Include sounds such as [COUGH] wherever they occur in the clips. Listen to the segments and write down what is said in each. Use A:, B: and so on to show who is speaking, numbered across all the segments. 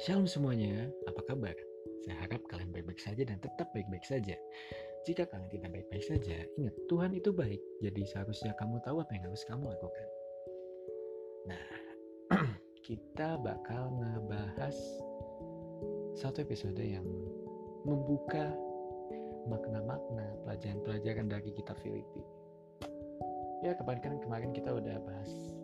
A: Shalom semuanya, apa kabar? Saya harap kalian baik-baik saja dan tetap baik-baik saja. Jika kalian tidak baik-baik saja, ingat Tuhan itu baik, jadi seharusnya kamu tahu apa yang harus kamu lakukan. Nah, [CLEARS THROAT] kita bakal ngebahas satu episode yang membuka makna-makna pelajaran-pelajaran dari kita Filipi. Ya, kemarin kemarin kita udah bahas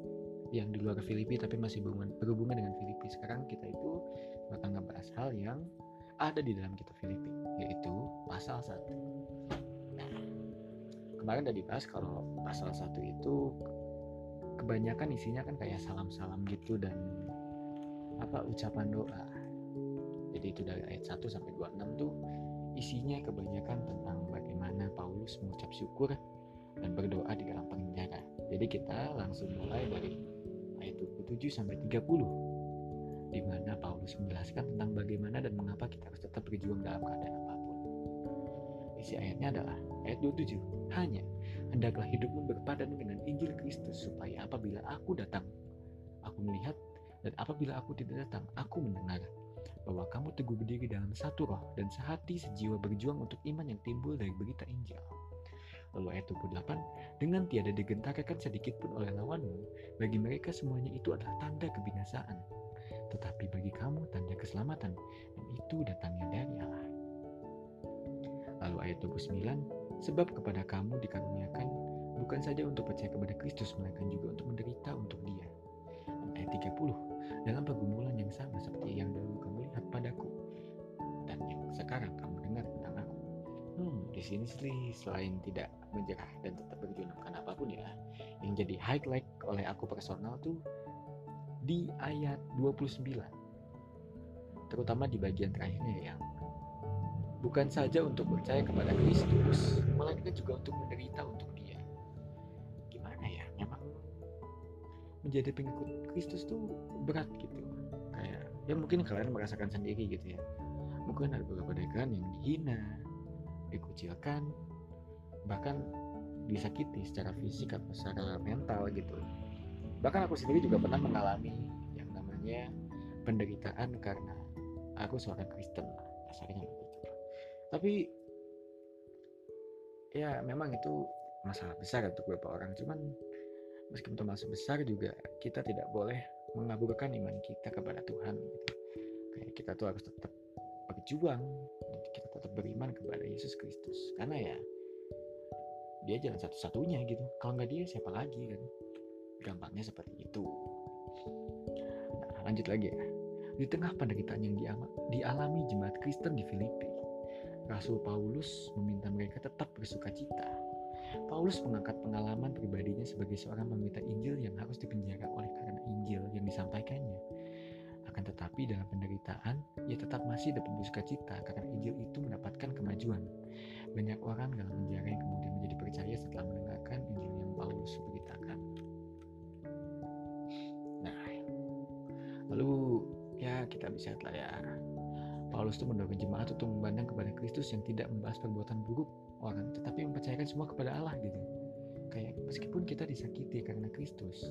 A: yang di luar Filipi tapi masih berhubungan, berhubungan dengan Filipi. Sekarang kita itu bakal ngebahas hal yang ada di dalam kitab Filipi, yaitu pasal 1. Nah, kemarin udah dibahas kalau pasal 1 itu kebanyakan isinya kan kayak salam-salam gitu dan apa ucapan doa. Jadi itu dari ayat 1 sampai 26 tuh isinya kebanyakan tentang bagaimana Paulus mengucap syukur dan berdoa di dalam penjara. Jadi kita langsung mulai dari ayat 27 sampai 30 di mana Paulus menjelaskan tentang bagaimana dan mengapa kita harus tetap berjuang dalam keadaan apa pun. Isi ayatnya adalah ayat 27. Hanya hendaklah hidupmu berpadan dengan Injil Kristus supaya apabila aku datang, aku melihat dan apabila aku tidak datang, aku mendengar bahwa kamu teguh berdiri dalam satu roh dan sehati sejiwa berjuang untuk iman yang timbul dari berita Injil. Lalu ayat 28, dengan tiada digentarkan sedikit pun oleh lawanmu, bagi mereka semuanya itu adalah tanda kebinasaan. Tetapi bagi kamu tanda keselamatan, dan itu datangnya dari Allah. Lalu ayat 29, sebab kepada kamu dikaruniakan bukan saja untuk percaya kepada Kristus, melainkan juga untuk menderita untuk dia. Ayat 30, dalam pergumulan yang sama seperti yang dahulu kamu lihat padaku, dan yang sekarang kamu dengar tentang aku. Hmm, di sini selain tidak menyerah dan tetap berjuang karena apa pun ya. Yang jadi highlight oleh aku personal tuh di ayat 29 terutama di bagian terakhirnya yang bukan saja untuk percaya kepada Kristus melainkan juga untuk menderita untuk dia. Gimana ya memang menjadi pengikut Kristus tuh berat gitu. Kayak ya mungkin kalian merasakan sendiri gitu ya. Mungkin ada beberapa kalian yang dihina dikucilkan bahkan disakiti secara fisik atau secara mental gitu. Bahkan aku sendiri juga pernah mengalami yang namanya penderitaan karena aku seorang Kristen lah dasarnya gitu. Tapi ya memang itu masalah besar untuk beberapa orang. Cuman meskipun itu masalah besar juga kita tidak boleh mengaburkan iman kita kepada Tuhan gitu. Kayak kita tuh harus tetap berjuang kita tetap beriman kepada Yesus Kristus. Karena ya dia jalan satu-satunya gitu. Kalau nggak dia siapa lagi kan? Gampangnya seperti itu. Nah, lanjut lagi ya. Di tengah penderitaan yang dialami jemaat Kristen di Filipi Rasul Paulus meminta mereka tetap bersuka cita. Paulus mengangkat pengalaman pribadinya sebagai seorang peminta Injil yang harus dipenjara oleh karena Injil yang disampaikannya. Akan tetapi dalam penderitaan, ia tetap masih dapat bersuka cita karena Injil itu mendapatkan kemajuan. Banyak orang dalam penjara yang kemudian percaya setelah mendengarkan Injil yang Paulus beritakan. Nah, lalu ya kita bisa lah ya. Paulus itu mendorong jemaat untuk memandang kepada Kristus yang tidak membahas perbuatan buruk orang, tetapi mempercayakan semua kepada Allah gitu. Kayak meskipun kita disakiti karena Kristus,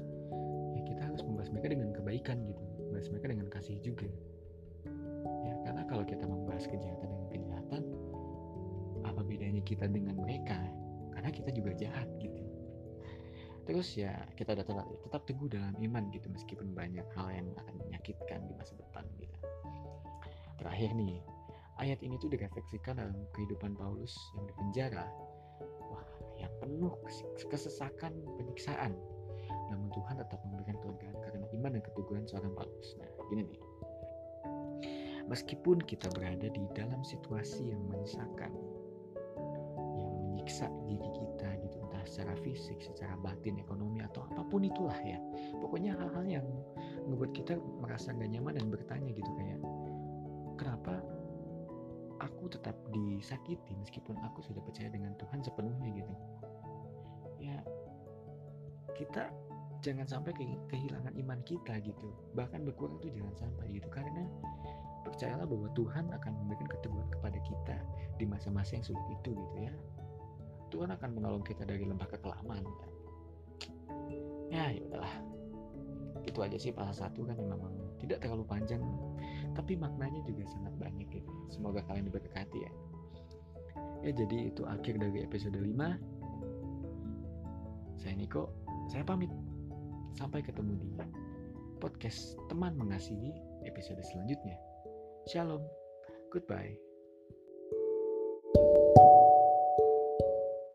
A: ya kita harus membahas mereka dengan kebaikan gitu membahas mereka dengan kasih juga ya karena kalau kita membahas kejahatan dengan kejahatan apa bedanya kita dengan mereka karena kita juga jahat gitu terus ya kita tetap, tetap teguh dalam iman gitu meskipun banyak hal yang akan menyakitkan di masa depan gitu terakhir nih ayat ini tuh direfleksikan dalam kehidupan Paulus yang dipenjara wah yang penuh kesesakan penyiksaan namun Tuhan tetap memberikan kelegaan karena iman dan keteguhan seorang Paulus. Nah, gini nih. Meskipun kita berada di dalam situasi yang menyesakan, menyiksa diri kita gitu, entah secara fisik, secara batin, ekonomi, atau apa pun itulah ya. Pokoknya hal-hal yang membuat kita merasa gak nyaman dan bertanya gitu kayak, kenapa aku tetap disakiti meskipun aku sudah percaya dengan Tuhan sepenuhnya gitu. Ya, kita jangan sampai kehilangan iman kita gitu bahkan berkurang tuh jangan sampai gitu karena percayalah bahwa Tuhan akan memberikan keteguhan kepada kita di masa-masa yang sulit itu gitu ya Tuhan akan menolong kita dari lembah kekelaman kan ya. Ya udahlah itu aja sih pasal satu kan yang memang tidak terlalu panjang. Tapi maknanya juga sangat banyak gitu semoga kalian diberkati ya. Ya jadi itu akhir dari episode 5 saya Niko saya pamit. Sampai ketemu di podcast teman mengasihi episode selanjutnya. Shalom. Goodbye